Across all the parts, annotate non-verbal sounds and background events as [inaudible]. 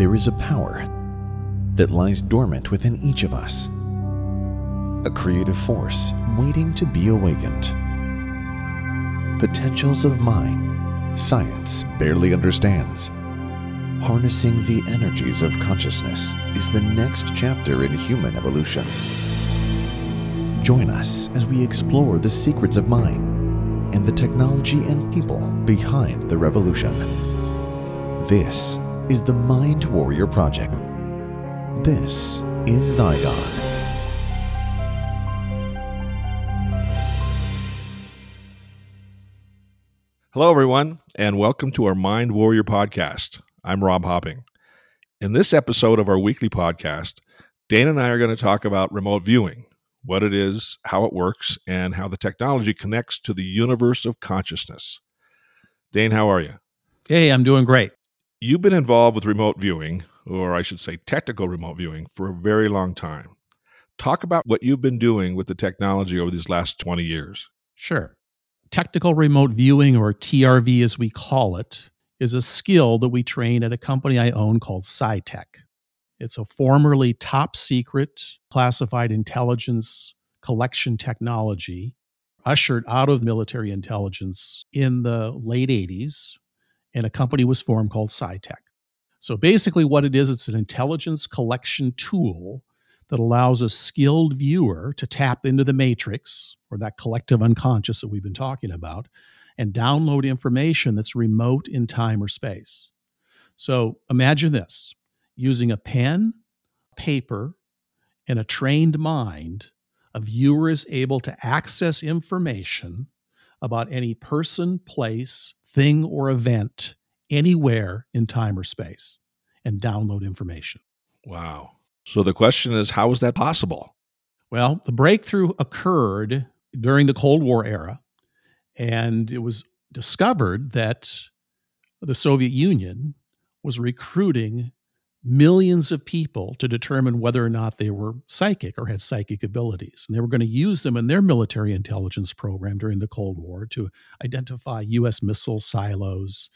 there is a power that lies dormant within each of us, a creative force waiting to be awakened. Potentials of mind, science barely understands. Harnessing the energies of consciousness is the next chapter in human evolution. Join us as we explore the secrets of mind and the technology and people behind the revolution. This is the Mind Warrior Project. This is Zygon. Hello, everyone, and welcome to our Mind Warrior podcast. I'm Rob Hopping. In this episode of our weekly podcast, Dane and I are going to talk about remote viewing, what it is, how it works, and how the technology connects to the universe of consciousness. Dane, how are you? Hey, I'm doing great. You've been involved with remote viewing, or I should say technical remote viewing, for a very long time. Talk about what you've been doing with the technology over these last 20 years. Sure. Technical remote viewing, or TRV as we call it, is a skill that we train at a company I own called PSI TECH. It's a formerly top secret classified intelligence collection technology ushered out of military intelligence in the late 80s, and a company was formed called PSI TECH. So basically, what it is, it's an intelligence collection tool that allows a skilled viewer to tap into the matrix or that collective unconscious that we've been talking about and download information that's remote in time or space. So imagine this using a pen, paper, and a trained mind, a viewer is able to access information about any person, place, thing, or event anywhere in time or space and download information. Wow. So the question is, how is that possible? Well, the breakthrough occurred during the Cold War era, and it was discovered that the Soviet Union was recruiting millions of people to determine whether or not they were psychic or had psychic abilities. And they were going to use them in their military intelligence program during the Cold War to identify U.S. missile silos,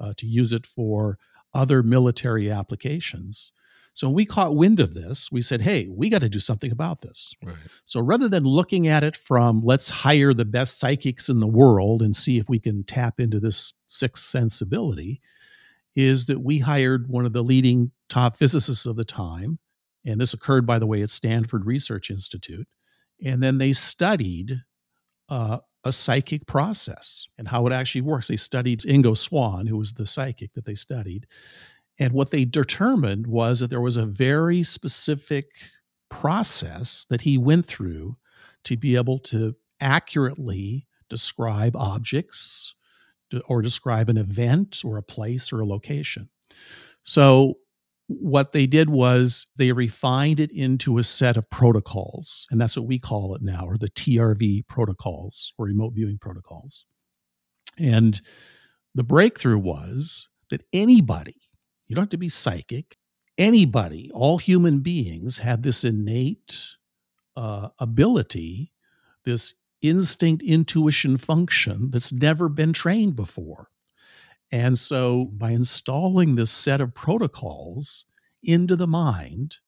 uh, to use it for other military applications. So when we caught wind of this, we said, hey, we got to do something about this. Right. So rather than looking at it from let's hire the best psychics in the world and see if we can tap into this sixth sensibility, is that we hired one of the leading top physicists of the time. And this occurred, by the way, at Stanford Research Institute. And then they studied uh, a psychic process and how it actually works. They studied Ingo Swann, who was the psychic that they studied. And what they determined was that there was a very specific process that he went through to be able to accurately describe objects or describe an event or a place or a location. So, what they did was they refined it into a set of protocols, and that's what we call it now, or the TRV protocols, or remote viewing protocols. And the breakthrough was that anybody, you don't have to be psychic, anybody, all human beings have this innate uh, ability, this instinct intuition function that's never been trained before. And so, by installing this set of protocols into the mind,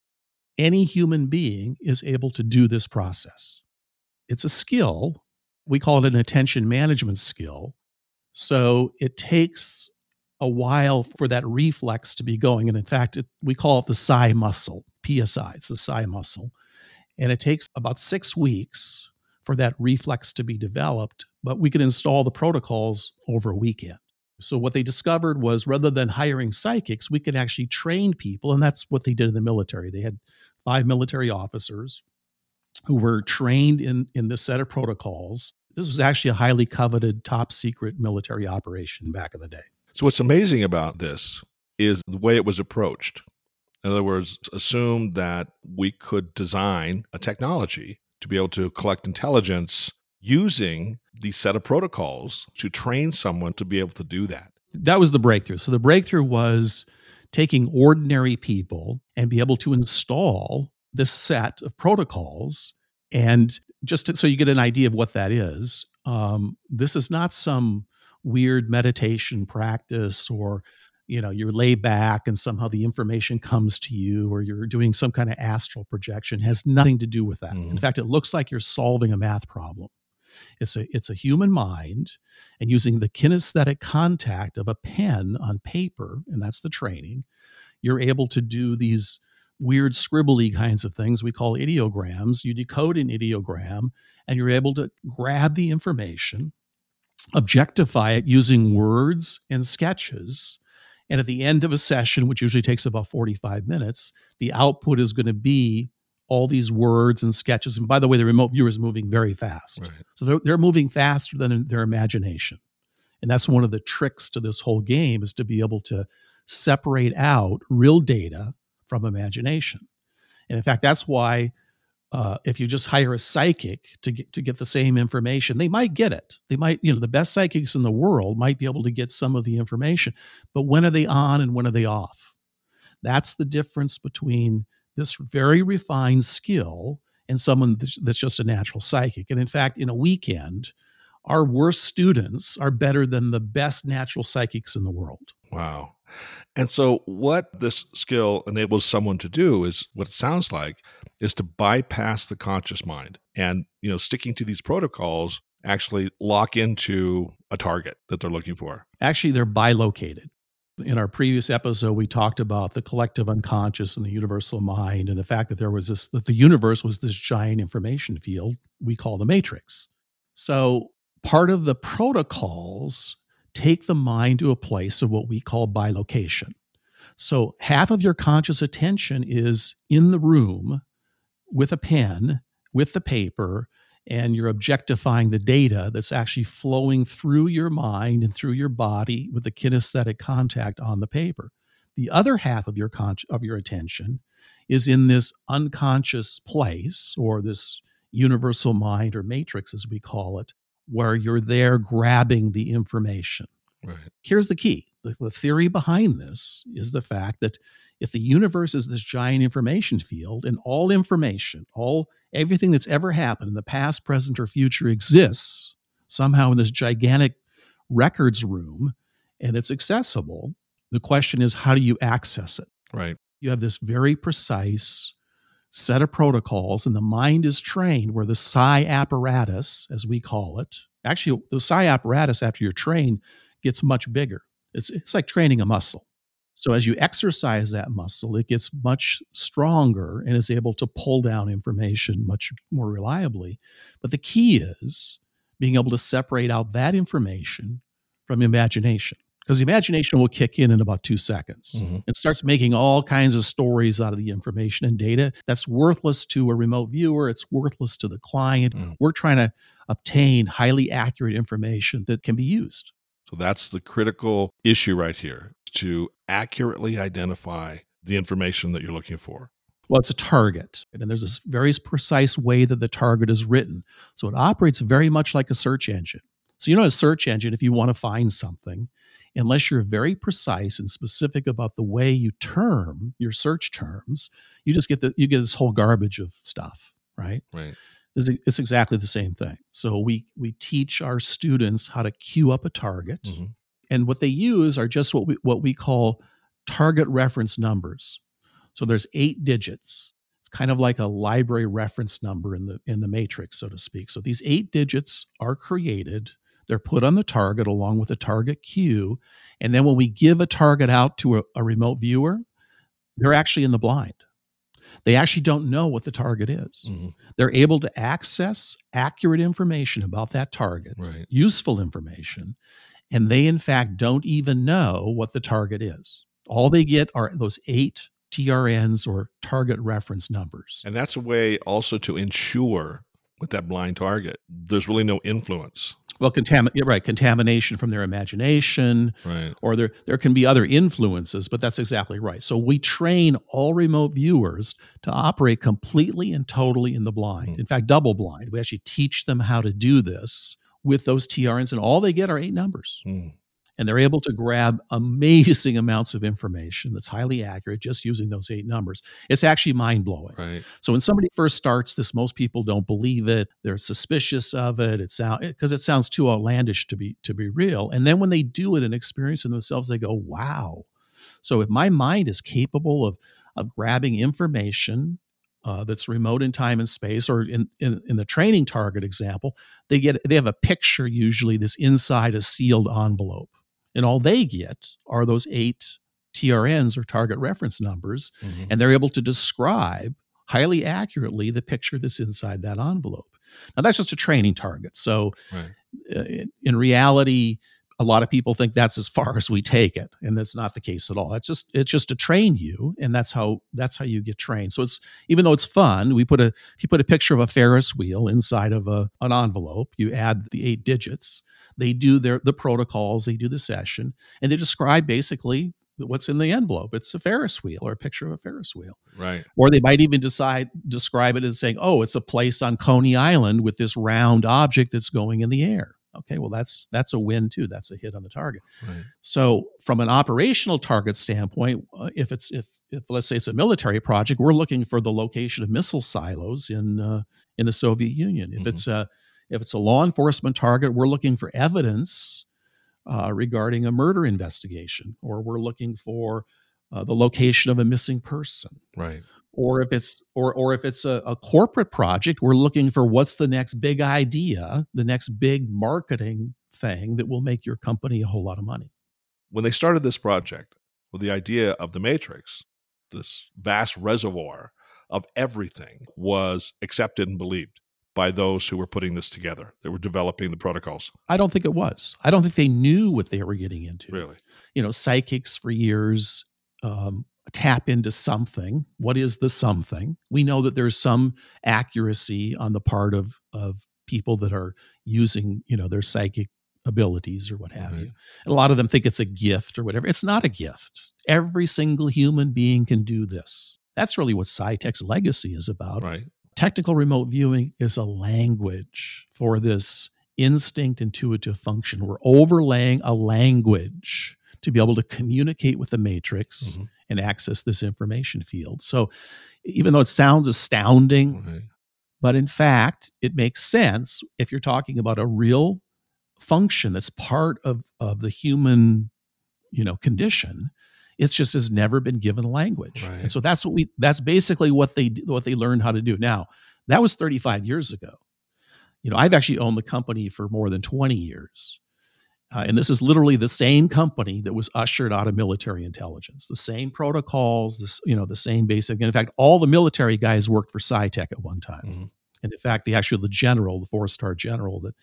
any human being is able to do this process. It's a skill. We call it an attention management skill. So, it takes a while for that reflex to be going. And in fact, it, we call it the psi muscle, PSI. It's the psi muscle. And it takes about six weeks for that reflex to be developed, but we could install the protocols over a weekend. So, what they discovered was rather than hiring psychics, we could actually train people. And that's what they did in the military. They had five military officers who were trained in, in this set of protocols. This was actually a highly coveted, top secret military operation back in the day. So, what's amazing about this is the way it was approached. In other words, assume that we could design a technology to be able to collect intelligence using the set of protocols to train someone to be able to do that. That was the breakthrough. So the breakthrough was taking ordinary people and be able to install this set of protocols. And just to, so you get an idea of what that is, um, this is not some weird meditation practice or you know you're lay back and somehow the information comes to you or you're doing some kind of astral projection it has nothing to do with that. Mhm. in fact it looks like you're solving a math problem. It's a it's a human mind and using the kinesthetic contact of a pen on paper and that's the training you're able to do these weird scribbly kinds of things we call ideograms. You decode an ideogram and you're able to grab the information objectify it using words and sketches and at the end of a session which usually takes about 45 minutes the output is going to be all these words and sketches and by the way the remote viewer is moving very fast Right. so they're, they're moving faster than their imagination. And that's one of the tricks to this whole game is to be able to separate out real data from imagination. And in fact, that's why uh, if you just hire a psychic to get to get the same information, they might get it. They might, you know, the best psychics in the world might be able to get some of the information, but when are they on and when are they off? That's the difference between this very refined skill and someone that's that's just a natural psychic. And in fact, in a weekend, our worst students are better than the best natural psychics in the world. Wow. And so, what this skill enables someone to do is what it sounds like is to bypass the conscious mind and, you know, sticking to these protocols actually lock into a target that they're looking for. Actually, they're bilocated. In our previous episode, we talked about the collective unconscious and the universal mind, and the fact that there was this, that the universe was this giant information field we call the matrix. So, part of the protocols take the mind to a place of what we call bilocation. So, half of your conscious attention is in the room with a pen, with the paper, and you're objectifying the data that's actually flowing through your mind and through your body with the kinesthetic contact on the paper. The other half of your con- of your attention is in this unconscious place or this universal mind or matrix as we call it where you're there grabbing the information. Right. Here's the key. The, the theory behind this is the fact that if the universe is this giant information field and all information, all everything that's ever happened in the past, present, or future exists somehow in this gigantic records room and it's accessible, the question is how do you access it? Right. You have this very precise set of protocols, and the mind is trained where the psi apparatus, as we call it, actually, the psi apparatus after you're trained gets much bigger. It's, it's like training a muscle. So as you exercise that muscle, it gets much stronger and is able to pull down information much more reliably. But the key is being able to separate out that information from imagination because the imagination will kick in in about two seconds. Mhm. It starts making all kinds of stories out of the information and data that's worthless to a remote viewer. It's worthless to the client. Mm. We're trying to obtain highly accurate information that can be used. So, that's the critical issue right here to accurately identify the information that you're looking for. Well, it's a target, and there's this very precise way that the target is written. So it operates very much like a search engine. So, you know, a search engine, if you want to find something, unless you're very precise and specific about the way you term your search terms, you just get the you get this whole garbage of stuff, right? Right. It's, it's exactly the same thing. So we we teach our students how to queue up a target, Mhm. and what they use are just what we what we call target reference numbers. So there's eight digits. It's kind of like a library reference number in the in the matrix, so to speak. So these eight digits are created. They're put on the target along with a target cue. and then when we give a target out to a, a remote viewer, they're actually in the blind. They actually don't know what the target is Mhm. they're able to access accurate information about that target, Right. useful information, and they in fact don't even know what the target is. All they get are those eight TRNs or target reference numbers. And that's a way also to ensure with that blind target, there's really no influence. Well, contam- yeah, right, contamination from their imagination, Right. or there there can be other influences, but that's exactly right. So we train all remote viewers to operate completely and totally in the blind. Hmm. In fact, double blind. We actually teach them how to do this with those TRNs, and all they get are eight numbers. Mm. And they're able to grab amazing amounts of information that's highly accurate just using those eight numbers. It's actually mind blowing. Right. So when somebody first starts this, most people don't believe it. They're suspicious of it. It sound because it sounds too outlandish to be to be real. And then when they do it and experience it themselves, they go, "Wow, So if my mind is capable of of grabbing information uh, that's remote in time and space, or in, in in the training target example, they get they have a picture usually that's inside a sealed envelope, and all they get are those eight TRNs or target reference numbers, Mhm. and they're able to describe highly accurately the picture that's inside that envelope. Now that's just a training target. So Right. uh, in reality, a lot of people think that's as far as we take it, and that's not the case at all. That's just it's just to train you, and that's how that's how you get trained. So it's even though it's fun, we put a you put a picture of a Ferris wheel inside of a, an envelope, you add the eight digits. They do their the protocols, they do the session, and they describe basically what's in the envelope. It's a Ferris wheel or a picture of a Ferris wheel. Right. Or they might even decide describe it as saying, "Oh, it's a place on Coney Island with this round object that's going in the air." Okay, well that's that's a win too. That's a hit on the target. Right. So, from an operational target standpoint, uh, if it's if if let's say it's a military project, we're looking for the location of missile silos in uh, in the Soviet Union. If Mhm. it's a if it's a law enforcement target, we're looking for evidence uh, regarding a murder investigation, or we're looking for uh, the location of a missing person Right. or if it's or or if it's a, a corporate project we're looking for what's the next big idea the next big marketing thing that will make your company a whole lot of money When they started this project with the idea of the matrix, this vast reservoir of everything was accepted and believed by those who were putting this together. They were developing the protocols. i don't think it was i don't think they knew what they were getting into Really. you know psychics for years um, tap into something. What is the something? We know that there's some accuracy on the part of of people that are using you know their psychic abilities or what have Right. you. And a lot of them think it's a gift or whatever. It's not a gift. Every single human being can do this. That's really what PSI TECH's legacy is about. Right. technical remote viewing is a language for this instinct intuitive function. We're overlaying a language to be able to communicate with the matrix Mhm. and access this information field. So even though it sounds astounding, Right. but in fact, it makes sense if you're talking about a real function that's part of, of the human, you know, condition. It's just has never been given language, Right. and so that's what we. That's basically what they what they learned how to do. Now that was 35 years ago. You know, I've actually owned the company for more than 20 years, uh, and this is literally the same company that was ushered out of military intelligence. The same protocols, this you know, the same basic. And in fact, all the military guys worked for PSI TECH at one time. Mhm. And in fact, the actual the general, the four star general that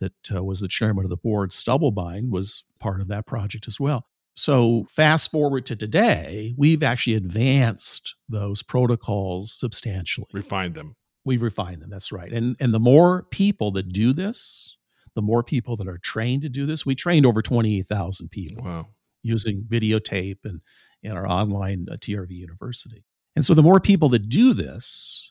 that uh, was the chairman of the board, Stubblebine, was part of that project as well. So fast forward to today, we've actually advanced those protocols substantially. Refined them. We've refined them. That's right. And and the more people that do this, the more people that are trained to do this. We trained over twenty eight thousand people Wow. using videotape and, and our online uh, TRV University. And so the more people that do this,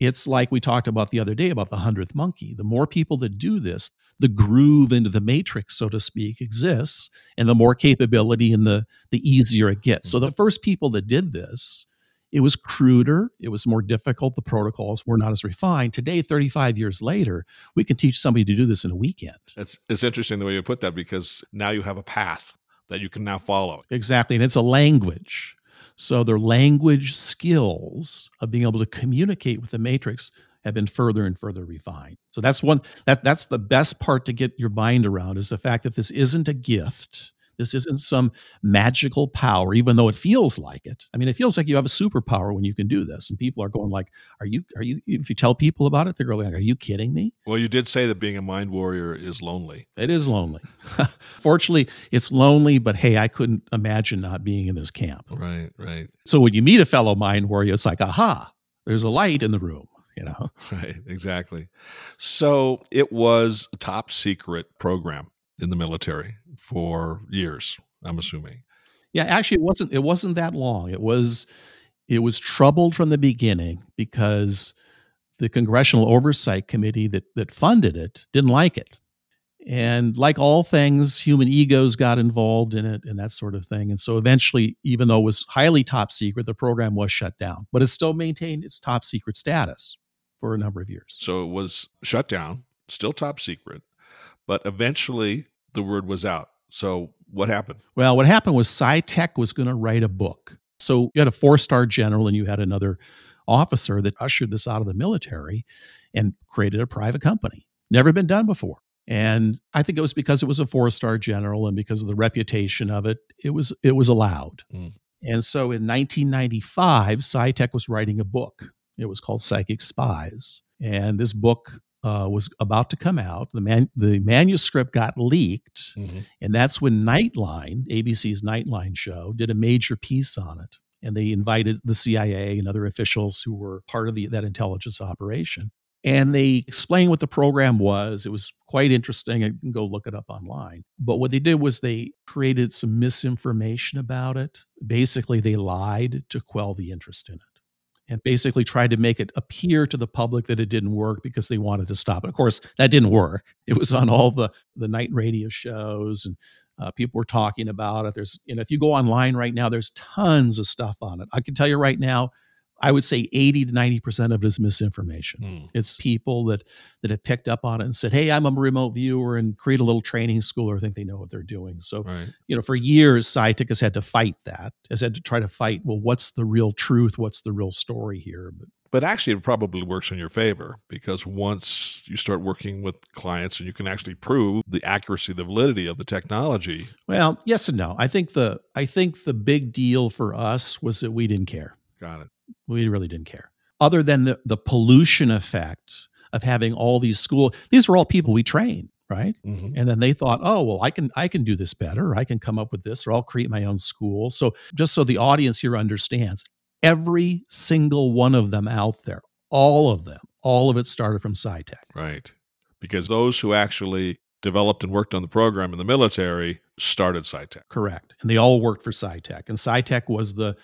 it's like we talked about the other day about the hundredth monkey. The more people that do this, the groove into the matrix, so to speak, exists, and the more capability and the the easier it gets. So the first people that did this, it was cruder, it was more difficult. The protocols were not as refined. Today, 35 years later, we can teach somebody to do this in a weekend. It's it's interesting the way you put that because now you have a path that you can now follow. Exactly. And it's a language. So their language skills of being able to communicate with the matrix have been further and further refined. So that's one that that's the best part to get your mind around is the fact that this isn't a gift. This isn't some magical power, even though it feels like it. I mean, it feels like you have a superpower when you can do this. And people are going like, are you, are you, if you tell people about it, they're going like, are you kidding me? Well, you did say that being a mind warrior is lonely. It is lonely. [laughs] Fortunately, it's lonely, but hey, I couldn't imagine not being in this camp. Right, right, So when you meet a fellow mind warrior, it's like, aha, there's a light in the room, you know? [laughs] right. Exactly. So it was a top secret program in the military for years. I'm assuming. Yeah, actually it wasn't it wasn't that long. It was it was troubled from the beginning because the Congressional Oversight Committee that that funded it didn't like it. And like all things, human egos got involved in it and that sort of thing. And so eventually, even though it was highly top secret, the program was shut down. But it still maintained its top secret status for a number of years. So it was shut down, still top secret, but eventually the word was out. So what happened? Well, what happened was PSI TECH was going to write a book. So you had a four star general and you had another officer that ushered this out of the military and created a private company. Never been done before. And I think it was because it was a four star general and because of the reputation of it, it was it was allowed. Mm. And so in 1995, PSI TECH was writing a book. It was called Psychic Spies. And this book uh, was about to come out. The man, the manuscript got leaked, mm-hmm. and that's when Nightline, ABC's Nightline show, did a major piece on it. And they invited the CIA and other officials who were part of the, that intelligence operation. And they explained what the program was. It was quite interesting. I can go look it up online. But what they did was they created some misinformation about it. Basically, they lied to quell the interest in it and basically tried to make it appear to the public that it didn't work because they wanted to stop it. Of course, that didn't work. [laughs] It was on all the the night radio shows and uh, people were talking about it. There's, know, if you go online right now, there's tons of stuff on it. I can tell you right now, I would say 80 to 90% of it is misinformation. Mm. It's people that that have picked up on it and said, Hey, I'm a remote viewer and create a little training school or think they know what they're doing. So, right. you know, for years, PSI TECH has had to fight that, has had to try to fight, well, what's the real truth? What's the real story here? But but actually it probably works in your favor because once you start working with clients and you can actually prove the accuracy the validity of the technology well yes and no i think the i think the big deal for us was that we didn't care got it we really didn't care. Other than the, the pollution effect of having all these school, these were all people we trained, right? Mm-hmm. And then they thought, oh, well, I can I can do this better. I can come up with this, or I'll create my own school. So just so the audience here understands, every single one of them out there, all of them, all of it started from PSI TECH. Right. Because those who actually developed and worked on the program in the military started PSI TECH. Correct. And they all worked for PSI TECH. And PSI TECH was the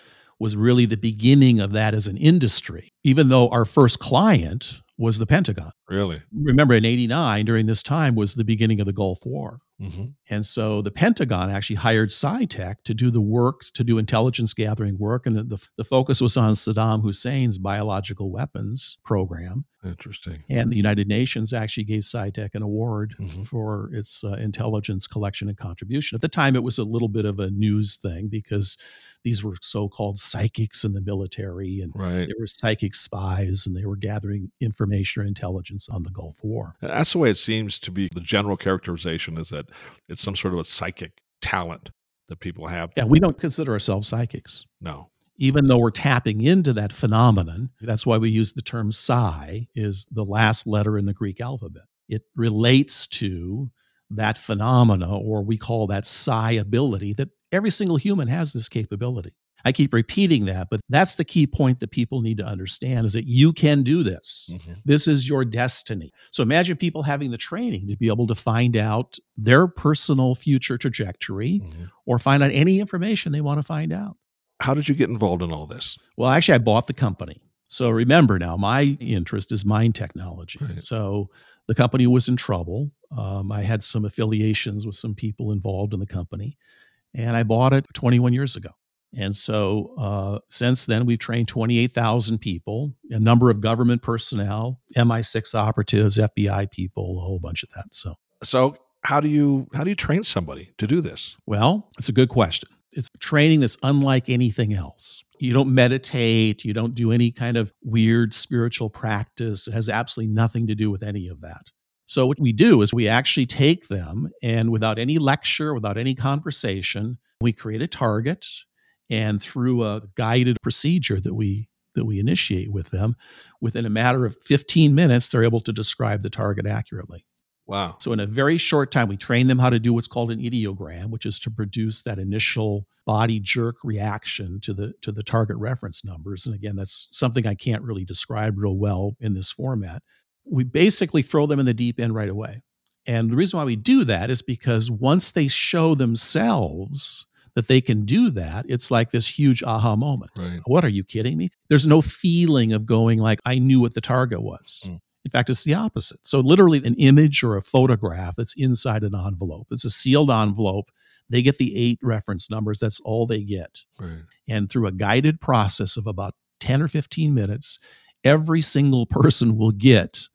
was really the beginning of that as an industry, even though our first client was the Pentagon. Really? Remember, in 89, during this time, was the beginning of the Gulf War. Mm-hmm. And so the Pentagon actually hired PSI TECH to do the work, to do intelligence gathering work. And the, the, the, focus was on Saddam Hussein's biological weapons program. Interesting. And the United Nations actually gave PSI TECH an award mm-hmm. for its uh, intelligence collection and contribution. At the time, it was a little bit of a news thing because these were so-called psychics in the military and right. they were psychic spies and they were gathering information or intelligence on the Gulf War. That's the way it seems to be the general characterization is that it's some sort of a psychic talent that people have. Yeah, we don't consider ourselves psychics. No. Even though we're tapping into that phenomenon, that's why we use the term psi is the last letter in the Greek alphabet. It relates to that phenomena, or we call that psi ability, that every single human has this capability. I keep repeating that, but that's the key point that people need to understand is that you can do this. Mm-hmm. This is your destiny. So imagine people having the training to be able to find out their personal future trajectory mm-hmm. or find out any information they want to find out. How did you get involved in all this? Well, actually, I bought the company. So remember now, my interest is mind technology. Right. So the company was in trouble. Um, I had some affiliations with some people involved in the company, and I bought it 21 years ago. And so uh, since then, we've trained 28,000 people, a number of government personnel, MI6 operatives, FBI people, a whole bunch of that. So, so how do you how do you train somebody to do this? Well, it's a good question. It's training that's unlike anything else. You don't meditate, you don't do any kind of weird spiritual practice. It has absolutely nothing to do with any of that. So, what we do is we actually take them and without any lecture, without any conversation, we create a target and through a guided procedure that we that we initiate with them within a matter of 15 minutes they're able to describe the target accurately wow so in a very short time we train them how to do what's called an ideogram which is to produce that initial body jerk reaction to the to the target reference numbers and again that's something i can't really describe real well in this format we basically throw them in the deep end right away and the reason why we do that is because once they show themselves that they can do that, it's like this huge aha moment. Right. What are you kidding me? There's no feeling of going like I knew what the target was. Mm. In fact, it's the opposite. So literally an image or a photograph that's inside an envelope. It's a sealed envelope. They get the eight reference numbers. That's all they get. Right. And through a guided process of about 10 or 15 minutes, every single person will get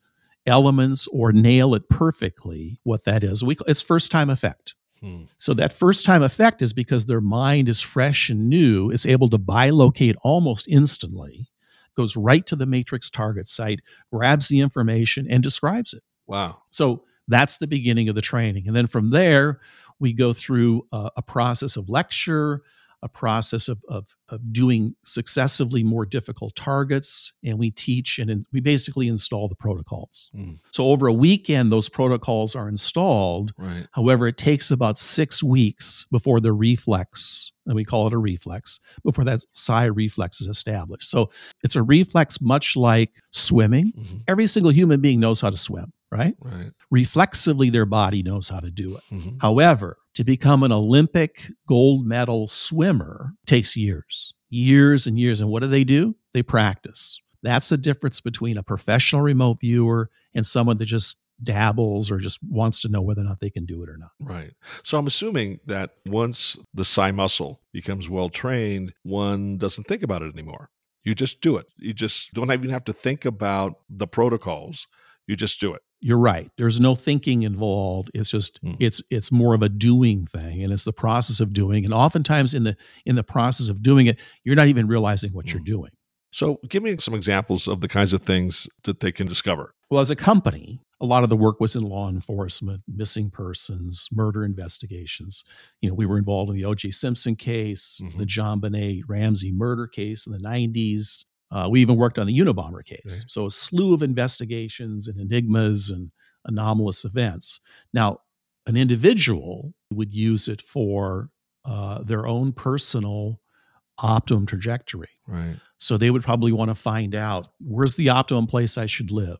elements or nail it perfectly what that is. We, it's first time effect. Hmm. So that first time effect is because their mind is fresh and new. It's able to bilocate almost instantly, goes right to the matrix target site, grabs the information, and describes it. Wow. So that's the beginning of the training. And then from there, we go through a, a process of lecture, a process of, of, of doing successively more difficult targets, and we teach and in, we basically install the protocols. Mm. So over a weekend, those protocols are installed. Right. However, it takes about six weeks before the reflex, and we call it a reflex, before that psi reflex is established. So it's a reflex much like swimming. Mhm. Every single human being knows how to swim, right? Right. Reflexively, their body knows how to do it. Mhm. However, to become an Olympic gold medal swimmer takes years, years and years. And what do they do? They practice. That's the difference between a professional remote viewer and someone that just dabbles or just wants to know whether or not they can do it or not. Right. So I'm assuming that once the psi muscle becomes well trained, one doesn't think about it anymore. You just do it. You just don't even have to think about the protocols. You just do it. You're right. There's no thinking involved. It's just Hmm. it's it's more of a doing thing and it's the process of doing. And oftentimes in the in the process of doing it, you're not even realizing what you're Hmm. doing. So give me some examples of the kinds of things that they can discover. Well, as a company, a lot of the work was in law enforcement, missing persons, murder investigations. You know, we were involved in the O.J. Simpson case, Mhm. the JonBenét Ramsey murder case in the 90s. Uh, we even worked on the Unabomber case. Okay. So a slew of investigations and enigmas and anomalous events. Now, an individual would use it for uh, their own personal optimum trajectory. Right. So they would probably want to find out where's the optimum place I should live?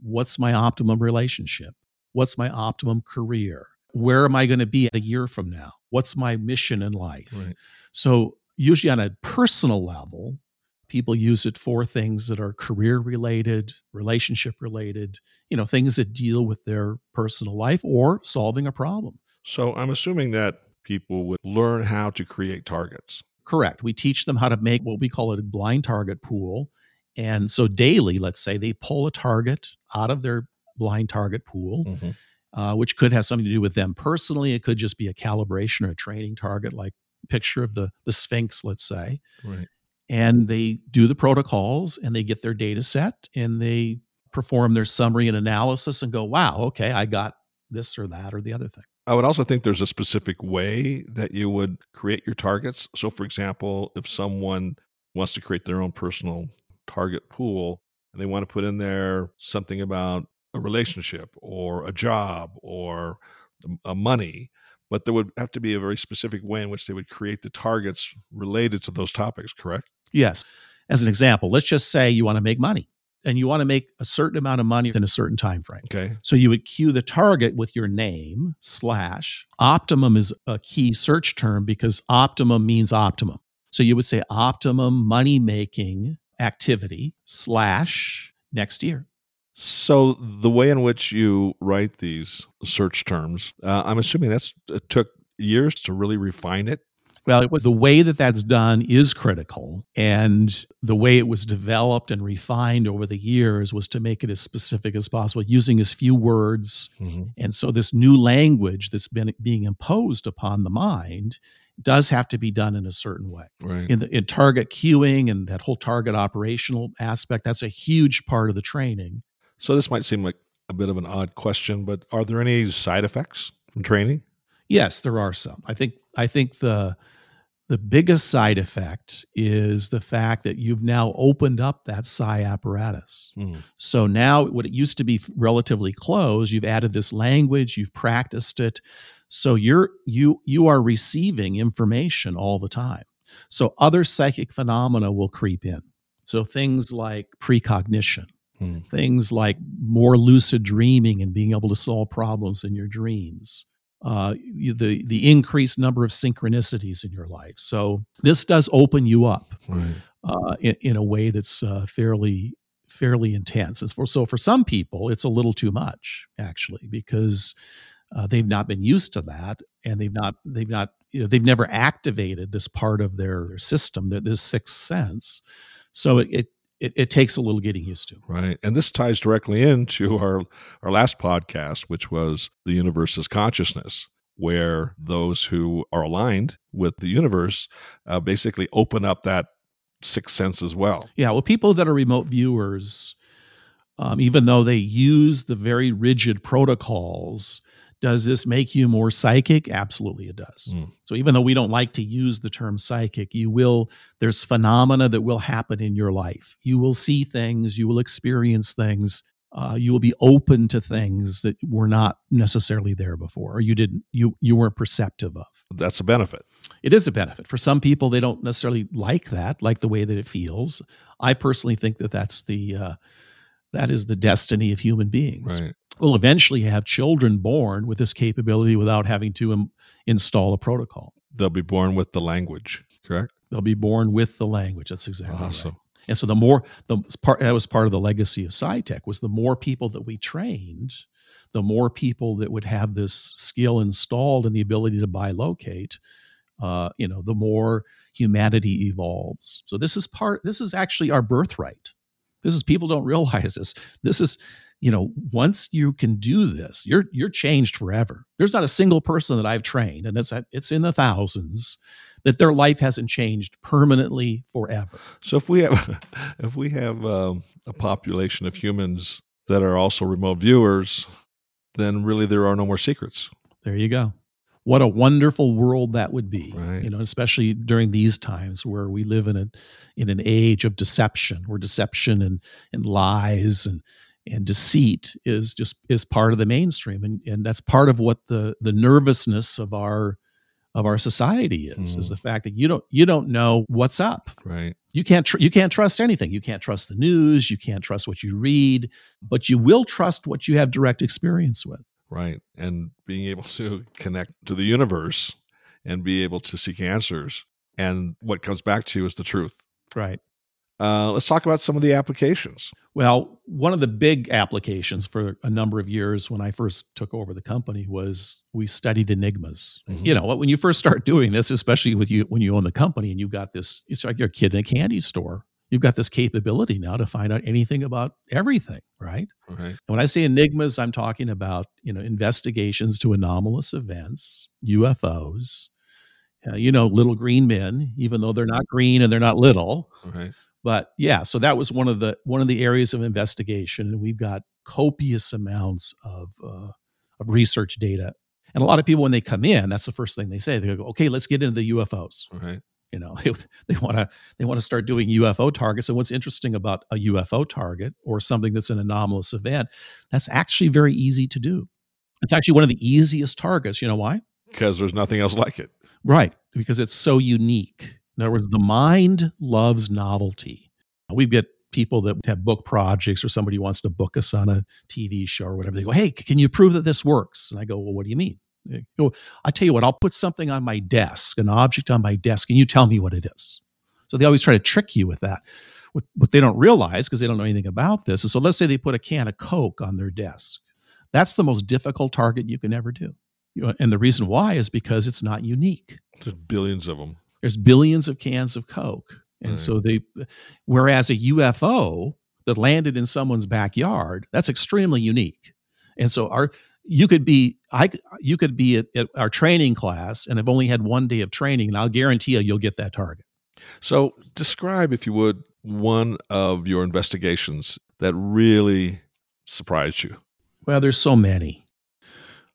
What's my optimum relationship? What's my optimum career? Where am I going to be a year from now? What's my mission in life? Right. So, usually on a personal level, people use it for things that are career related, relationship related, you know, things that deal with their personal life or solving a problem. So I'm assuming that people would learn how to create targets. Correct. We teach them how to make what we call a blind target pool. And so daily, let's say they pull a target out of their blind target pool, Mhm. uh, which could have something to do with them personally. It could just be a calibration or a training target, like picture of the the Sphinx, let's say. Right. And they do the protocols and they get their data set and they perform their summary and analysis and go, wow, okay, I got this or that or the other thing. I would also think there's a specific way that you would create your targets. So, for example, if someone wants to create their own personal target pool and they want to put in there something about a relationship or a job or um, a money, but there would have to be a very specific way in which they would create the targets related to those topics, correct? Yes. As an example, let's just say you want to make money and you want to make a certain amount of money in a certain time frame. Okay. So you would cue the target with your name slash optimum is a key search term because optimum means optimum. So you would say optimum money making activity slash next year. So, the way in which you write these search terms, uh, I'm assuming that's it took years to really refine it. Well, it was the way that that's done is critical. And the way it was developed and refined over the years was to make it as specific as possible, using as few words. Mhm. And so, this new language that's been being imposed upon the mind does have to be done in a certain way. Right. In, the, in target queuing and that whole target operational aspect, that's a huge part of the training. So this might seem like a bit of an odd question, but are there any side effects from training? Yes, there are some. I think I think the the biggest side effect is the fact that you've now opened up that psi apparatus. Hmm. So now what it used to be relatively closed, you've added this language, you've practiced it. So you're you you are receiving information all the time. So other psychic phenomena will creep in. So things like precognition, Hmm. things like more lucid dreaming and being able to solve problems in your dreams uh, the the increased number of synchronicities in your life. So this does open you up Right. uh, in, in a way that's uh, fairly fairly intense. As for so for some people, it's a little too much actually because uh, they've not been used to that and they've not they've not you know they've never activated this part of their, their system that this sixth sense. So it, it it it takes a little getting used to. Right. And this ties directly into our our last podcast, which was the universe's consciousness. where those who are aligned with the universe uh, basically open up that sixth sense as well. Yeah, well, people that are remote viewers, um, even though they use the very rigid protocols, does this make you more psychic? Absolutely, it does. Mm. So even though we don't like to use the term psychic, you will. There's phenomena that will happen in your life. You will see things. You will experience things. Uh, you will be open to things that were not necessarily there before, or you didn't. You you weren't perceptive of. That's a benefit. It is a benefit for some people. They don't necessarily like that, like the way that it feels. I personally think that that's the uh, that is the destiny of human beings. Right will eventually have children born with this capability without having to Im- install a protocol. They'll be born with the language, correct? They'll be born with the language. That's exactly awesome. right. And so the more the part that was part of the legacy of PSI TECH was the more people that we trained, the more people that would have this skill installed and the ability to bilocate, uh, you know, the more humanity evolves. So this is part. This is actually our birthright. This is people don't realize this. This is you know once you can do this you're you're changed forever. There's not a single person that i've trained and it's it's in the thousands that their life hasn't changed permanently forever. So if we have [laughs] if we have um, a population of humans that are also remote viewers then really there are no more secrets. There you go. What a wonderful world that would be right. you know especially during these times where we live in a in an age of deception where deception and and lies and and deceit is just is part of the mainstream and and that's part of what the the nervousness of our of our society is mm. is the fact that you don't you don't know what's up. Right. You can't tr- you can't trust anything. You can't trust the news. You can't trust what you read but you will trust what you have direct experience with. Right and being able to connect to the universe and be able to seek answers and what comes back to you is the truth. Right uh, let's talk about some of the applications. Well, one of the big applications for a number of years when I first took over the company was we studied enigmas. Mm-hmm. You know, when you first start doing this, especially with you when you own the company and you've got this, it's like you're a kid in a candy store. You've got this capability now to find out anything about everything, right? right. And when I say enigmas, I'm talking about you know investigations to anomalous events, UFOs, uh, you know, little green men, even though they're not green and they're not little. Right but yeah so that was one of the one of the areas of investigation and we've got copious amounts of uh, of research data. And a lot of people when they come in that's the first thing they say. They go okay let's get into the ufos right. You know [laughs] they, they want to they want to start doing ufo targets. And what's interesting about a ufo target or something that's an anomalous event that's actually very easy to do. It's actually one of the easiest targets. You know why? Because there's nothing else like it. Right because it's so unique in other words, the mind loves novelty. We get people that have book projects or somebody wants to book us on a TV show or whatever. They go, Hey, can you prove that this works? And I go, Well, what do you mean? Go, I tell you what, I'll put something on my desk, an object on my desk, and you tell me what it is. So they always try to trick you with that. What, what they don't realize, because they don't know anything about this, is so let's say they put a can of Coke on their desk. That's the most difficult target you can ever do. And the reason why is because it's not unique. There's billions of them. There's billions of cans of Coke. And right. so they, whereas a UFO that landed in someone's backyard, that's extremely unique. And so our, you could be, I, you could be at, at our training class and have only had one day of training, and I'll guarantee you, you'll get that target. So describe, if you would, one of your investigations that really surprised you. Well, there's so many.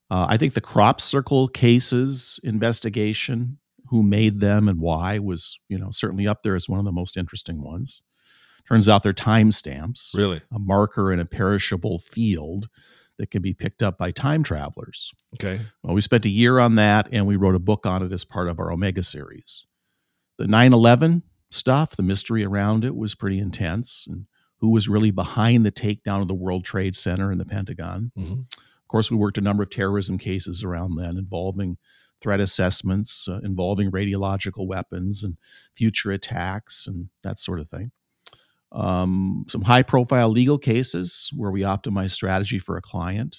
Uh, I think the crop circle cases investigation who made them and why was you know certainly up there as one of the most interesting ones. Turns out they're timestamps really? a marker in a perishable field that can be picked up by time travelers. Okay. Well we spent a year on that and we wrote a book on it as part of our omega series. The 9-11 stuff the mystery around it was pretty intense and who was really behind the takedown of the world trade center and the pentagon. Mm-hmm. of course we worked a number of terrorism cases around then involving threat assessments uh, involving radiological weapons and future attacks and that sort of thing. Um, some high profile legal cases where we optimize strategy for a client.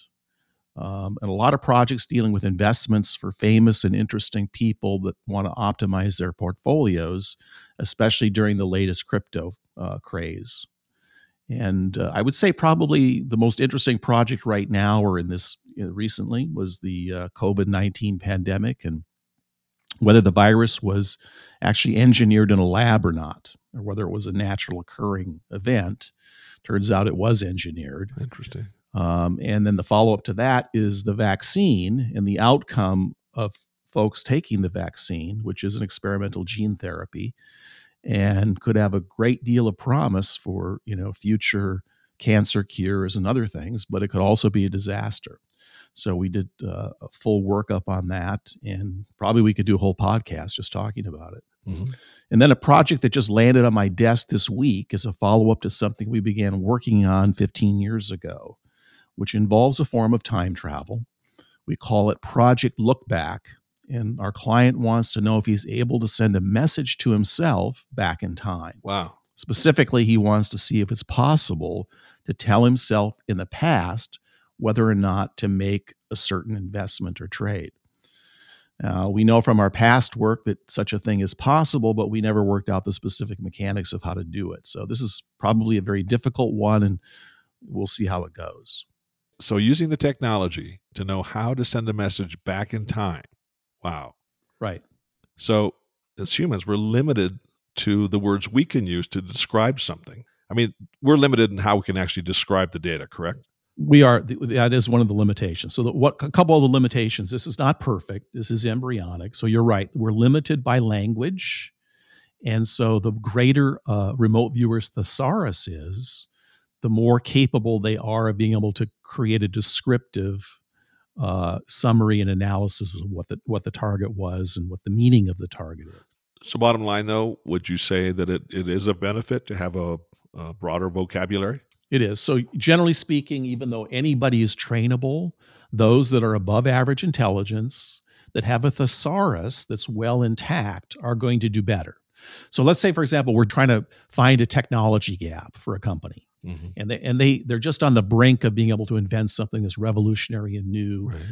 Um, and a lot of projects dealing with investments for famous and interesting people that want to optimize their portfolios, especially during the latest crypto uh, craze. And uh, I would say probably the most interesting project right now, or in this recently was the uh, COVID 19 pandemic and whether the virus was actually engineered in a lab or not, or whether it was a natural occurring event. Turns out it was engineered. Interesting. Um, and then the follow up to that is the vaccine and the outcome of folks taking the vaccine, which is an experimental gene therapy, and could have a great deal of promise for you know future cancer cures and other things, but it could also be a disaster. So we did uh, a full workup on that, and probably we could do a whole podcast just talking about it. Mm-hmm. And then a project that just landed on my desk this week is a follow up to something we began working on 15 years ago, which involves a form of time travel. We call it Project Look Back, and our client wants to know if he's able to send a message to himself back in time. Wow. Specifically, he wants to see if it's possible to tell himself in the past whether or not to make a certain investment or trade. Uh, we know from our past work that such a thing is possible, but we never worked out the specific mechanics of how to do it. So, this is probably a very difficult one, and we'll see how it goes. So, using the technology to know how to send a message back in time. Wow. Right. So, as humans, we're limited to the words we can use to describe something. I mean, we're limited in how we can actually describe the data, correct? We are that is one of the limitations. So the, what a couple of the limitations this is not perfect this is embryonic. So you're right we're limited by language. And so the greater uh, remote viewers thesaurus is the more capable they are of being able to create a descriptive uh, summary and analysis of what the what the target was and what the meaning of the target is. So bottom line though would you say that it, it is a benefit to have a, a broader vocabulary it is. So, generally speaking, even though anybody is trainable, those that are above average intelligence, that have a thesaurus that's well intact, are going to do better. So, let's say, for example, we're trying to find a technology gap for a company. Mm-hmm. And they and they they're just on the brink of being able to invent something that's revolutionary and new. Right.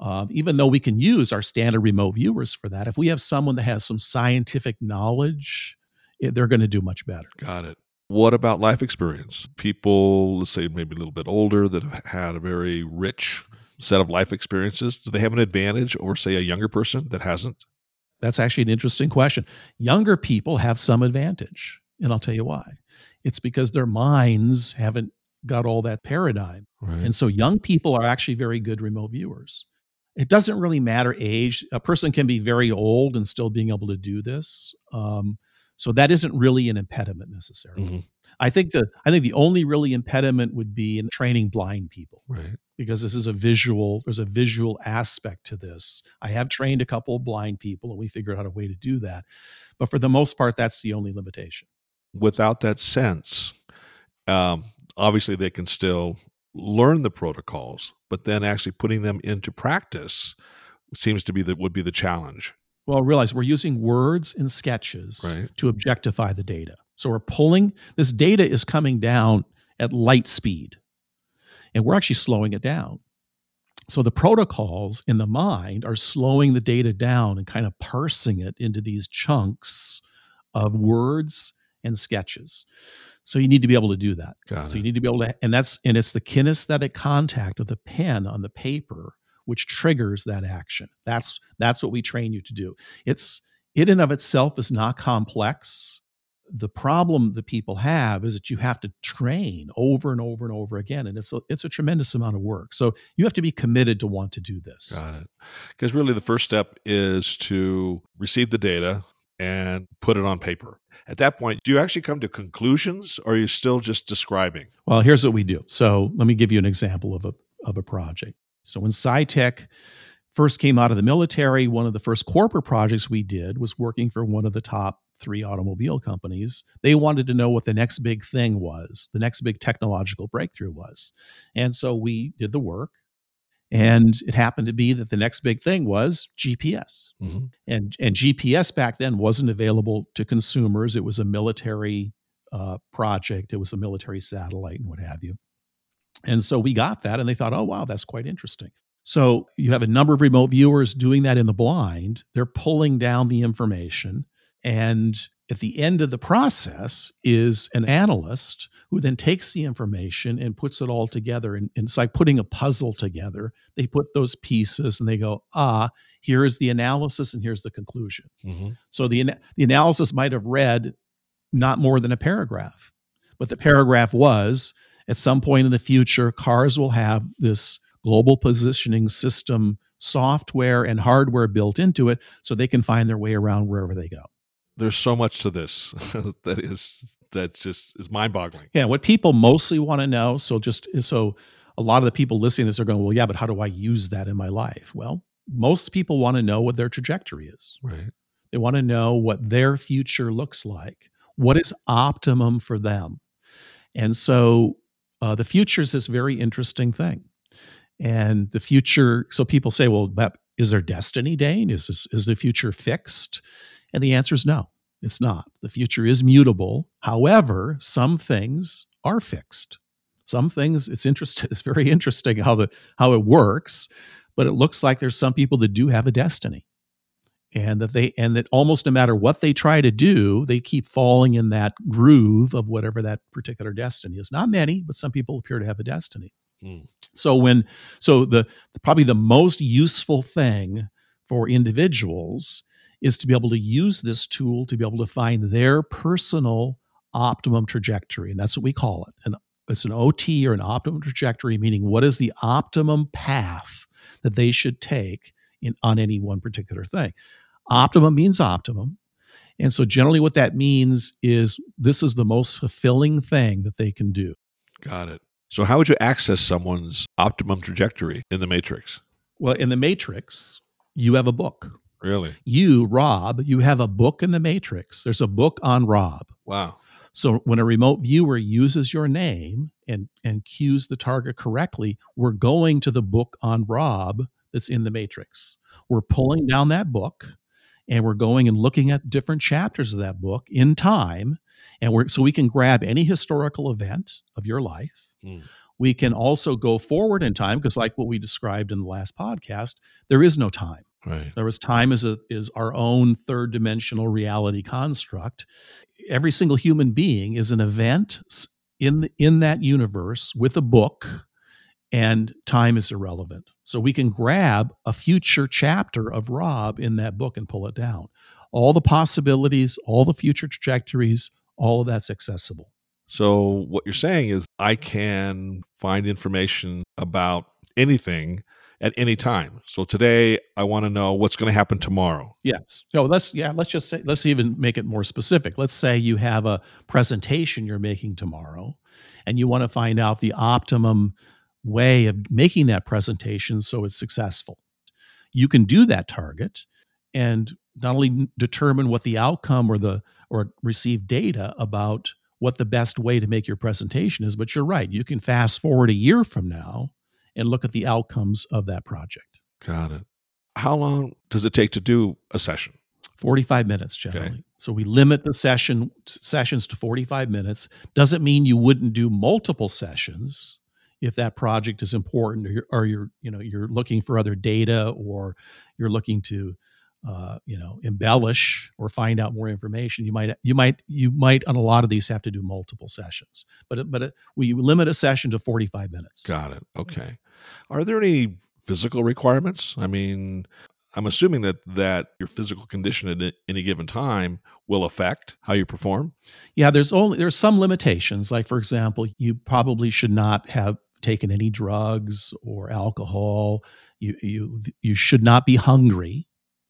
Um, even though we can use our standard remote viewers for that, if we have someone that has some scientific knowledge, it, they're going to do much better. Got it. What about life experience? People, let's say maybe a little bit older, that have had a very rich set of life experiences, do they have an advantage over, say, a younger person that hasn't? That's actually an interesting question. Younger people have some advantage, and I'll tell you why. It's because their minds haven't got all that paradigm. Right. And so young people are actually very good remote viewers. It doesn't really matter age. A person can be very old and still being able to do this. Um, so that isn't really an impediment necessarily. Mm-hmm. I think the I think the only really impediment would be in training blind people. Right. Because this is a visual, there's a visual aspect to this. I have trained a couple of blind people and we figured out a way to do that. But for the most part, that's the only limitation. Without that sense, um, obviously they can still learn the protocols, but then actually putting them into practice seems to be that would be the challenge. Well, realize we're using words and sketches right. to objectify the data. So we're pulling this data is coming down at light speed, and we're actually slowing it down. So the protocols in the mind are slowing the data down and kind of parsing it into these chunks of words and sketches. So you need to be able to do that. Got so it. you need to be able to, and that's and it's the kinesthetic contact of the pen on the paper which triggers that action. That's that's what we train you to do. It's it in and of itself is not complex. The problem that people have is that you have to train over and over and over again, and it's a, it's a tremendous amount of work. So you have to be committed to want to do this. Got it. Because really, the first step is to receive the data and put it on paper. At that point, do you actually come to conclusions, or are you still just describing? Well, here's what we do. So let me give you an example of a of a project. So when PSI TECH first came out of the military, one of the first corporate projects we did was working for one of the top three automobile companies. They wanted to know what the next big thing was, the next big technological breakthrough was. And so we did the work. And it happened to be that the next big thing was GPS. Mm-hmm. And, and GPS back then wasn't available to consumers. It was a military uh, project, it was a military satellite and what have you. And so we got that and they thought, oh, wow, that's quite interesting. So you have a number of remote viewers doing that in the blind. They're pulling down the information and at the end of the process is an analyst who then takes the information and puts it all together. And, and, it's like putting a puzzle together. They put those pieces and they go, ah, here is the analysis and here's the conclusion. Mm-hmm. So the, the analysis might have read not more than a paragraph, but the paragraph was at some point in the future, cars will have this global positioning system software and hardware built into it so they can find their way around wherever they go there's so much to this [laughs] that is that just is mind-boggling. Yeah, what people mostly want to know. So just so a lot of the people listening to this are going, well, yeah, but how do I use that in my life? Well, most people want to know what their trajectory is. Right. They want to know what their future looks like. What is optimum for them? And so uh, the future is this very interesting thing. And the future, so people say, well, is there destiny, Dane? Is this, is the future fixed? And the answer is no, it's not. The future is mutable. However, some things are fixed. Some things it's interesting. [laughs] It's very interesting how the how it works, but it looks like there's some people that do have a destiny, and that they and that almost no matter what they try to do, they keep falling in that groove of whatever that particular destiny is. Not many, but some people appear to have a destiny. Hmm. So when so the probably the most useful thing for individuals is to be able to use this tool to be able to find their personal optimum trajectory. And that's what we call it. And it's an OT or an optimum trajectory, meaning what is the optimum path that they should take in on any one particular thing. Optimum means optimum. And so generally what that means is this is the most fulfilling thing that they can do. Got it. So how would you access someone's optimum trajectory in the matrix? Well, in the matrix, you have a book. Really? You, Rob, you have a book in the Matrix. There's a book on Rob. Wow. So when a remote viewer uses your name and and cues the target correctly, we're going to the book on Rob that's in the Matrix. We're pulling down that book and we're going and looking at different chapters of that book in time and we're so we can grab any historical event of your life. Hmm. We can also go forward in time because like what we described in the last podcast, there is no time. Right. There was time is a is our own third dimensional reality construct. Every single human being is an event in the, in that universe with a book, and time is irrelevant. So we can grab a future chapter of Rob in that book and pull it down. All the possibilities, all the future trajectories, all of that's accessible. So what you're saying is I can find information about anything at any time. So today I want to know what's going to happen tomorrow. Yes. No, let's yeah, let's just say let's even make it more specific. Let's say you have a presentation you're making tomorrow and you want to find out the optimum way of making that presentation so it's successful. You can do that target and not only determine what the outcome or the or receive data about what the best way to make your presentation is, but you're right. You can fast forward a year from now and look at the outcomes of that project. Got it. How long does it take to do a session? 45 minutes generally. Okay. So we limit the session sessions to 45 minutes. Doesn't mean you wouldn't do multiple sessions if that project is important or you're, or you're you know you're looking for other data or you're looking to uh, you know embellish or find out more information you might you might you might on a lot of these have to do multiple sessions but but we limit a session to 45 minutes got it okay are there any physical requirements? I mean, I'm assuming that that your physical condition at any given time will affect how you perform. Yeah, there's only there's some limitations. Like for example, you probably should not have taken any drugs or alcohol. You you you should not be hungry.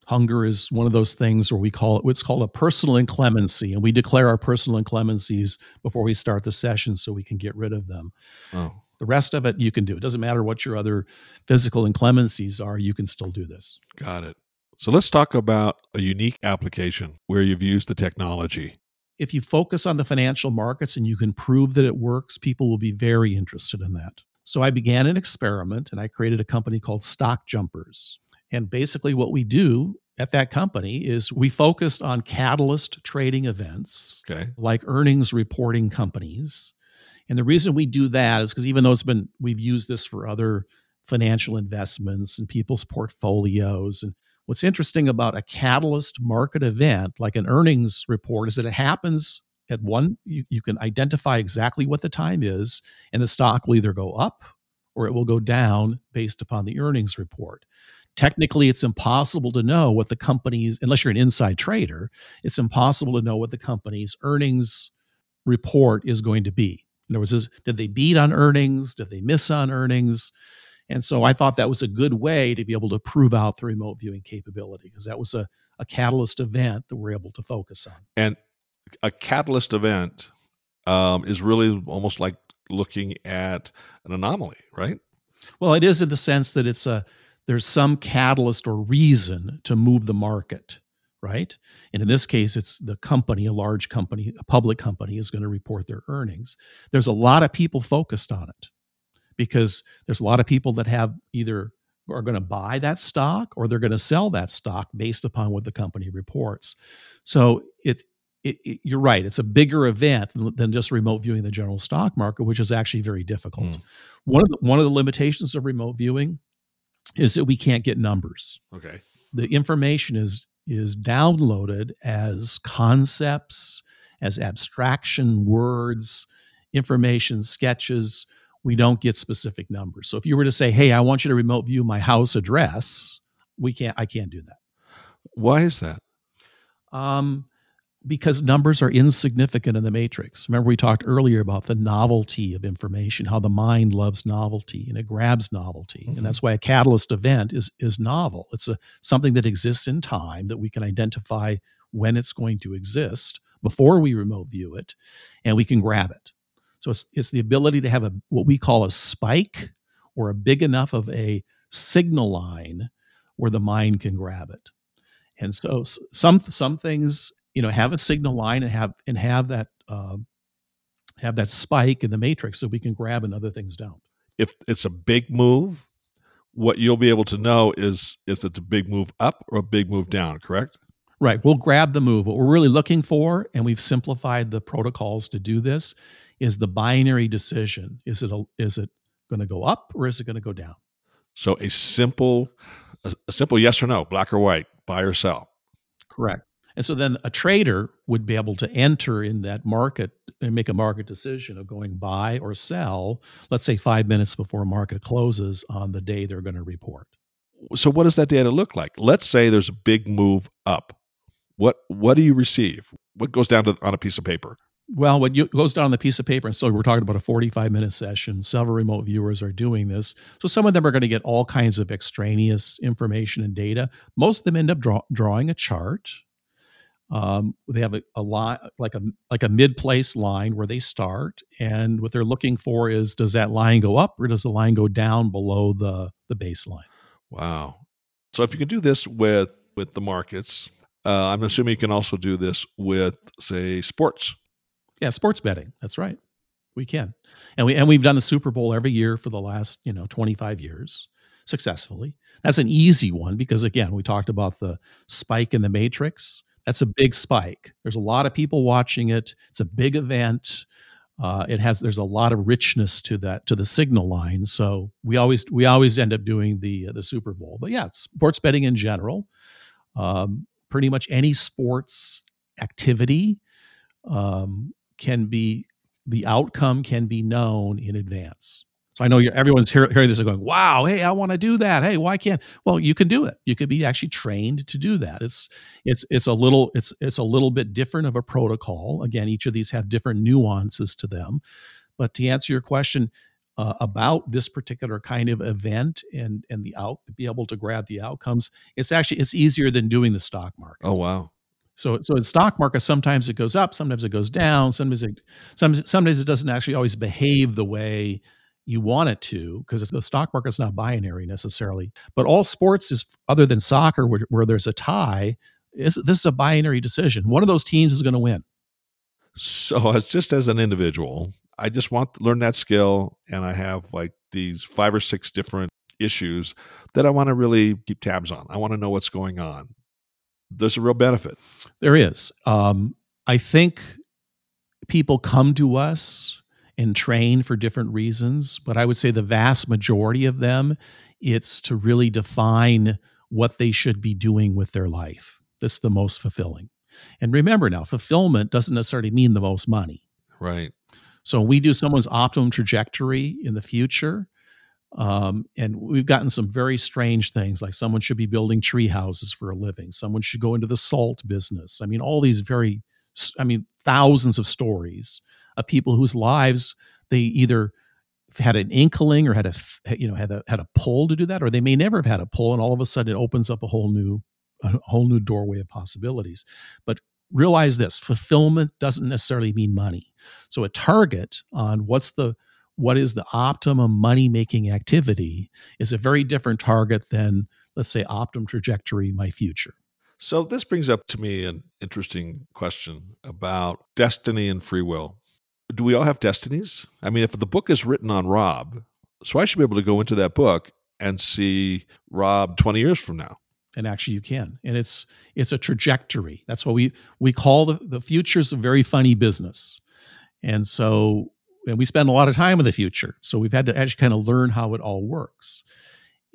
Hunger is one of those things where we call it what's called a personal inclemency, and we declare our personal inclemencies before we start the session so we can get rid of them. Oh. The rest of it you can do. It doesn't matter what your other physical inclemencies are, you can still do this. Got it. So let's talk about a unique application where you've used the technology. If you focus on the financial markets and you can prove that it works, people will be very interested in that. So I began an experiment and I created a company called Stock Jumpers. And basically, what we do at that company is we focused on catalyst trading events, okay. like earnings reporting companies, and the reason we do that is because even though it's been we've used this for other financial investments and people's portfolios and What's interesting about a catalyst market event like an earnings report is that it happens at one, you, you can identify exactly what the time is, and the stock will either go up or it will go down based upon the earnings report. Technically, it's impossible to know what the company's, unless you're an inside trader, it's impossible to know what the company's earnings report is going to be. In other words, did they beat on earnings? Did they miss on earnings? And so I thought that was a good way to be able to prove out the remote viewing capability because that was a, a catalyst event that we're able to focus on. And a catalyst event um, is really almost like looking at an anomaly, right? Well, it is in the sense that it's a there's some catalyst or reason to move the market, right? And in this case, it's the company, a large company, a public company is going to report their earnings. There's a lot of people focused on it because there's a lot of people that have either are going to buy that stock or they're going to sell that stock based upon what the company reports. So it, it, it, you're right. It's a bigger event than, than, just remote viewing the general stock market, which is actually very difficult. Mm. One of the, one of the limitations of remote viewing is that we can't get numbers. Okay. The information is is downloaded as concepts, as abstraction words, information sketches we don't get specific numbers. So if you were to say, "Hey, I want you to remote view my house address," we can't. I can't do that. Why is that? Um, because numbers are insignificant in the matrix. Remember, we talked earlier about the novelty of information, how the mind loves novelty and it grabs novelty, mm-hmm. and that's why a catalyst event is is novel. It's a something that exists in time that we can identify when it's going to exist before we remote view it, and we can grab it. So it's, it's the ability to have a what we call a spike or a big enough of a signal line where the mind can grab it. And so some some things you know have a signal line and have and have that uh, have that spike in the matrix so we can grab and other things don't. If it's a big move, what you'll be able to know is if it's a big move up or a big move down. Correct. Right. We'll grab the move. What we're really looking for, and we've simplified the protocols to do this, is the binary decision. Is it a, is it going to go up or is it going to go down? So a simple a, a simple yes or no, black or white, buy or sell. Correct. And so then a trader would be able to enter in that market and make a market decision of going buy or sell, let's say five minutes before market closes on the day they're going to report. So what does that data look like? Let's say there's a big move up. What what do you receive? What goes down to, on a piece of paper? Well, what you, goes down on the piece of paper, and so we're talking about a 45 minute session. Several remote viewers are doing this. So some of them are going to get all kinds of extraneous information and data. Most of them end up draw, drawing a chart. Um, they have a, a line, like a like a mid place line where they start, and what they're looking for is does that line go up or does the line go down below the the baseline? Wow. So if you can do this with with the markets, uh, I'm assuming you can also do this with say sports yeah, sports betting. That's right. We can. And we and we've done the Super Bowl every year for the last, you know, 25 years successfully. That's an easy one because again, we talked about the spike in the matrix. That's a big spike. There's a lot of people watching it. It's a big event. Uh, it has there's a lot of richness to that to the signal line. So we always we always end up doing the uh, the Super Bowl. But yeah, sports betting in general, um, pretty much any sports activity um, can be the outcome can be known in advance. So I know everyone's hearing this and going, "Wow, hey, I want to do that. Hey, why can't?" Well, you can do it. You could be actually trained to do that. It's it's it's a little it's it's a little bit different of a protocol. Again, each of these have different nuances to them. But to answer your question uh, about this particular kind of event and and the out be able to grab the outcomes, it's actually it's easier than doing the stock market. Oh wow. So, so in stock market, sometimes it goes up, sometimes it goes down, sometimes it, sometimes, sometimes it doesn't actually always behave the way you want it to because the stock market's not binary necessarily. But all sports is other than soccer, where, where there's a tie, is this is a binary decision. One of those teams is going to win. So, [laughs] as just as an individual, I just want to learn that skill, and I have like these five or six different issues that I want to really keep tabs on. I want to know what's going on there's a real benefit. There is. Um, I think people come to us and train for different reasons, but I would say the vast majority of them, it's to really define what they should be doing with their life. That's the most fulfilling. And remember now, fulfillment doesn't necessarily mean the most money. Right. So we do someone's optimum trajectory in the future. Um, and we've gotten some very strange things like someone should be building tree houses for a living. Someone should go into the salt business. I mean, all these very, I mean, thousands of stories of people whose lives they either had an inkling or had a you know had a had a pull to do that or they may never have had a pull and all of a sudden it opens up a whole new a whole new doorway of possibilities but realize this fulfillment doesn't necessarily mean money so a target on what's the what is the optimum money making activity is a very different target than let's say optimum trajectory my future so this brings up to me an interesting question about destiny and free will do we all have destinies? I mean, if the book is written on Rob, so I should be able to go into that book and see Rob 20 years from now. And actually you can. And it's it's a trajectory. That's what we we call the the future's a very funny business. And so and we spend a lot of time in the future. So we've had to actually kind of learn how it all works.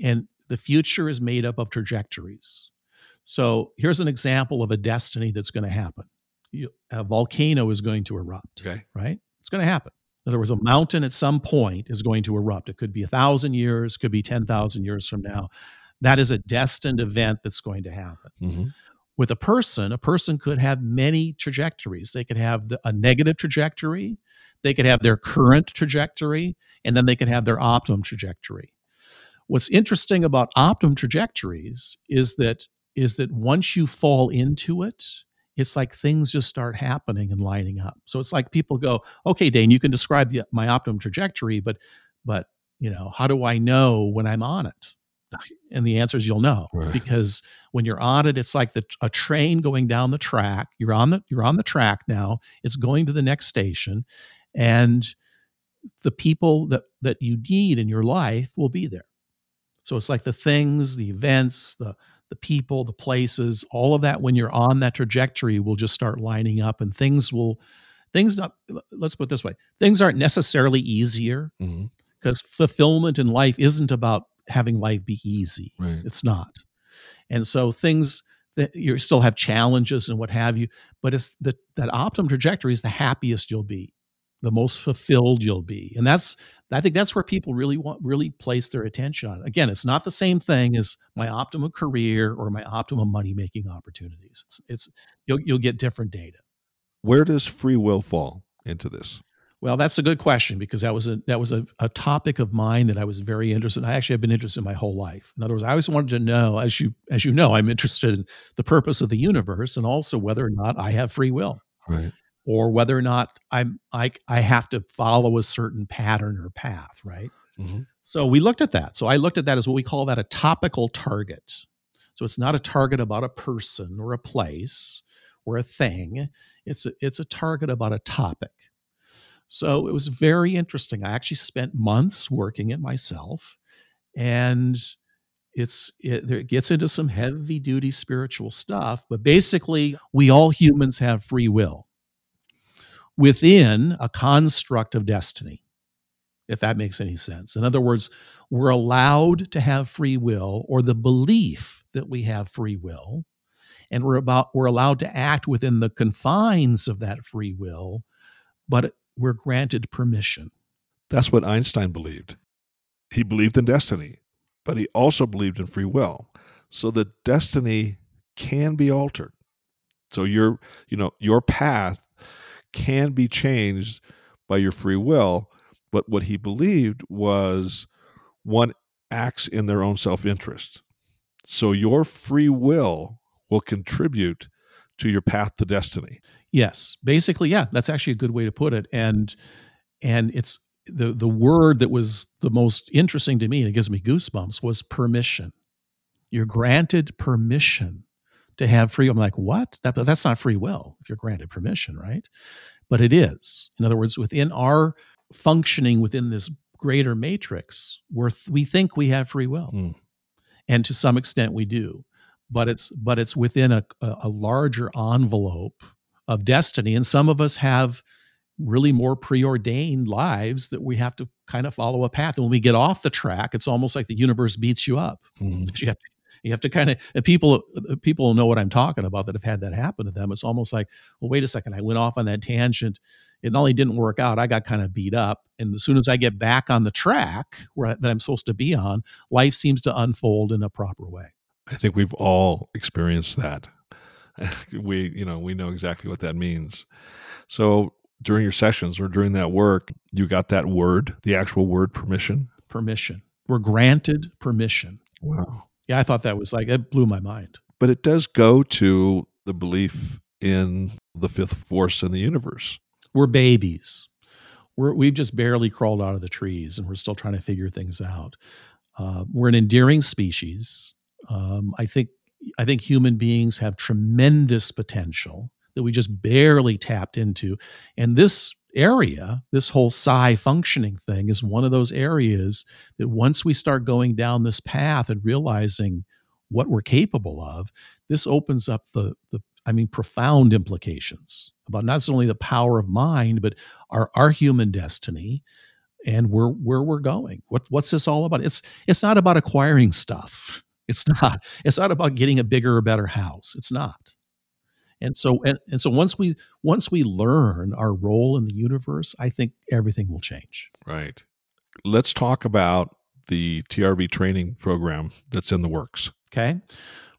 And the future is made up of trajectories. So here's an example of a destiny that's going to happen. A volcano is going to erupt. Okay. Right? It's going to happen. In other words, a mountain at some point is going to erupt. It could be a thousand years, could be 10,000 years from now. That is a destined event that's going to happen. Mm-hmm. With a person, a person could have many trajectories. They could have the, a negative trajectory, they could have their current trajectory, and then they could have their optimum trajectory. What's interesting about optimum trajectories is that is that once you fall into it, it's like things just start happening and lining up. So it's like people go, "Okay, Dane, you can describe the, my optimum trajectory, but but you know, how do I know when I'm on it?" And the answer is you'll know right. because when you're on it, it's like the, a train going down the track. You're on the you're on the track now. It's going to the next station, and the people that that you need in your life will be there. So it's like the things, the events, the the people, the places, all of that when you're on that trajectory will just start lining up and things will things not let's put it this way. Things aren't necessarily easier mm-hmm. because fulfillment in life isn't about having life be easy. Right. It's not. And so things that you still have challenges and what have you, but it's the, that optimum trajectory is the happiest you'll be the most fulfilled you'll be and that's i think that's where people really want really place their attention on again it's not the same thing as my optimum career or my optimum money making opportunities it's, it's you'll, you'll get different data where does free will fall into this well that's a good question because that was a that was a, a topic of mine that i was very interested in i actually have been interested in my whole life in other words i always wanted to know as you as you know i'm interested in the purpose of the universe and also whether or not i have free will right or whether or not I'm I I have to follow a certain pattern or path, right? Mm-hmm. So we looked at that. So I looked at that as what we call that a topical target. So it's not a target about a person or a place or a thing. It's a, it's a target about a topic. So it was very interesting. I actually spent months working it myself, and it's it, it gets into some heavy duty spiritual stuff. But basically, we all humans have free will within a construct of destiny, if that makes any sense. In other words, we're allowed to have free will or the belief that we have free will, and we're about we're allowed to act within the confines of that free will, but we're granted permission. That's what Einstein believed. He believed in destiny, but he also believed in free will. So the destiny can be altered. So your, you know, your path can be changed by your free will. But what he believed was one acts in their own self interest. So your free will will contribute to your path to destiny. Yes. Basically, yeah, that's actually a good way to put it. And and it's the the word that was the most interesting to me and it gives me goosebumps was permission. You're granted permission to have free. I'm like, what? That, that's not free will if you're granted permission, right? But it is. In other words, within our functioning within this greater matrix, where we think we have free will, mm. and to some extent we do, but it's but it's within a, a larger envelope of destiny, and some of us have really more preordained lives that we have to kind of follow a path. And when we get off the track, it's almost like the universe beats you up. Mm. You have to You have to kind of people people know what I'm talking about that have had that happen to them. It's almost like, well, wait a second, I went off on that tangent. It not only didn't work out, I got kind of beat up. And as soon as I get back on the track where, that I'm supposed to be on, life seems to unfold in a proper way. I think we've all experienced that. [laughs] we, you know, we know exactly what that means. So during your sessions or during that work, you got that word, the actual word permission? Permission. We're granted permission. Wow. Yeah, I thought that was like, it blew my mind. But it does go to the belief in the fifth force in the universe. We're babies. We're, we've just barely crawled out of the trees and we're still trying to figure things out. Uh, we're an endearing species. Um, I think I think human beings have tremendous potential that we just barely tapped into. And this area, this whole psi functioning thing, is one of those areas that once we start going down this path and realizing what we're capable of, this opens up the, the I mean, profound implications about not only the power of mind, but our, our human destiny and where where we're going. What what's this all about? It's it's not about acquiring stuff. It's [laughs] not. It's not about getting a bigger or better house. It's not. And so and, and so once we once we learn our role in the universe, I think everything will change. Right. Let's talk about the TRV training program that's in the works. Okay.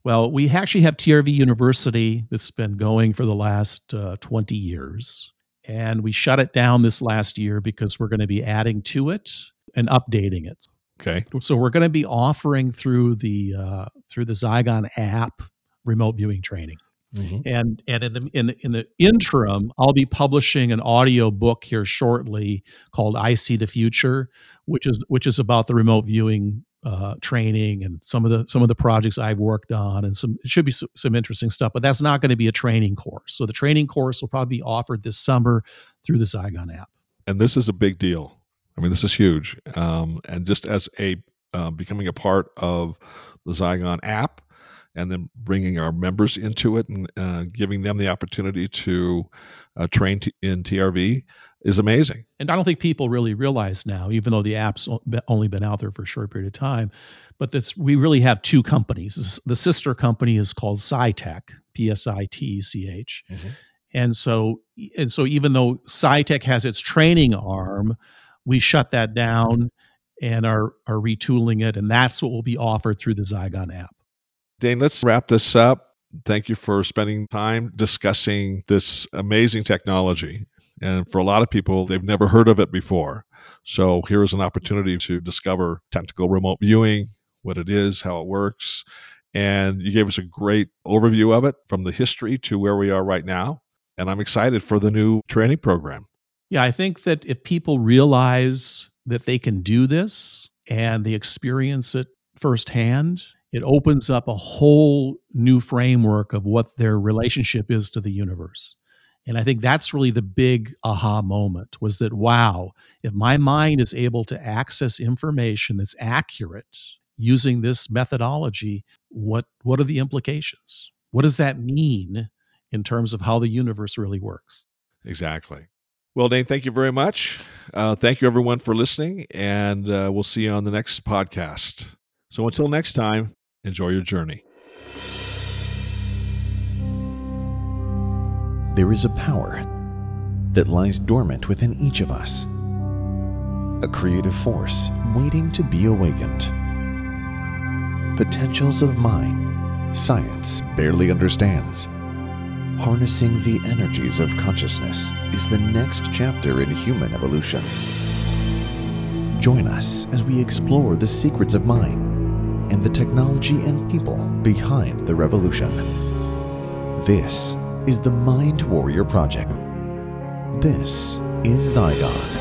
Well, we actually have TRV University that's been going for the last uh, 20 years. And we shut it down this last year because we're going to be adding to it and updating it. Okay. So we're going to be offering through the uh, through the Zygon app remote viewing training. Mm-hmm. And and in the, in the in the interim, I'll be publishing an audio book here shortly called "I See the Future," which is which is about the remote viewing uh, training and some of the some of the projects I've worked on, and some it should be some, some interesting stuff. But that's not going to be a training course. So the training course will probably be offered this summer through the Zygon app. And this is a big deal. I mean, this is huge. Um, and just as a uh, becoming a part of the Zygon app, and then bringing our members into it and uh, giving them the opportunity to uh, train t- in TRV is amazing. And I don't think people really realize now, even though the app's only been out there for a short period of time, but we really have two companies. The sister company is called PSI TECH, P S I T E C H. Mm-hmm. And so, and so, even though PSI TECH has its training arm, we shut that down and are are retooling it, and that's what will be offered through the Zygon app. Dane, let's wrap this up. Thank you for spending time discussing this amazing technology. And for a lot of people, they've never heard of it before. So here is an opportunity to discover tactical remote viewing, what it is, how it works. And you gave us a great overview of it from the history to where we are right now. And I'm excited for the new training program. Yeah, I think that if people realize that they can do this and they experience it firsthand, it opens up a whole new framework of what their relationship is to the universe. And I think that's really the big aha moment was that, wow, if my mind is able to access information that's accurate using this methodology, what, what are the implications? What does that mean in terms of how the universe really works? Exactly. Well, Dane, thank you very much. Uh, thank you, everyone, for listening, and uh, we'll see you on the next podcast. So until next time, enjoy your journey. There is a power that lies dormant within each of us, a creative force waiting to be awakened. Potentials of mind, science barely understands. Harnessing the energies of consciousness is the next chapter in human evolution. Join us as we explore the secrets of mind and the technology and people behind the revolution. This is the Mind Warrior Project. This is Zygon.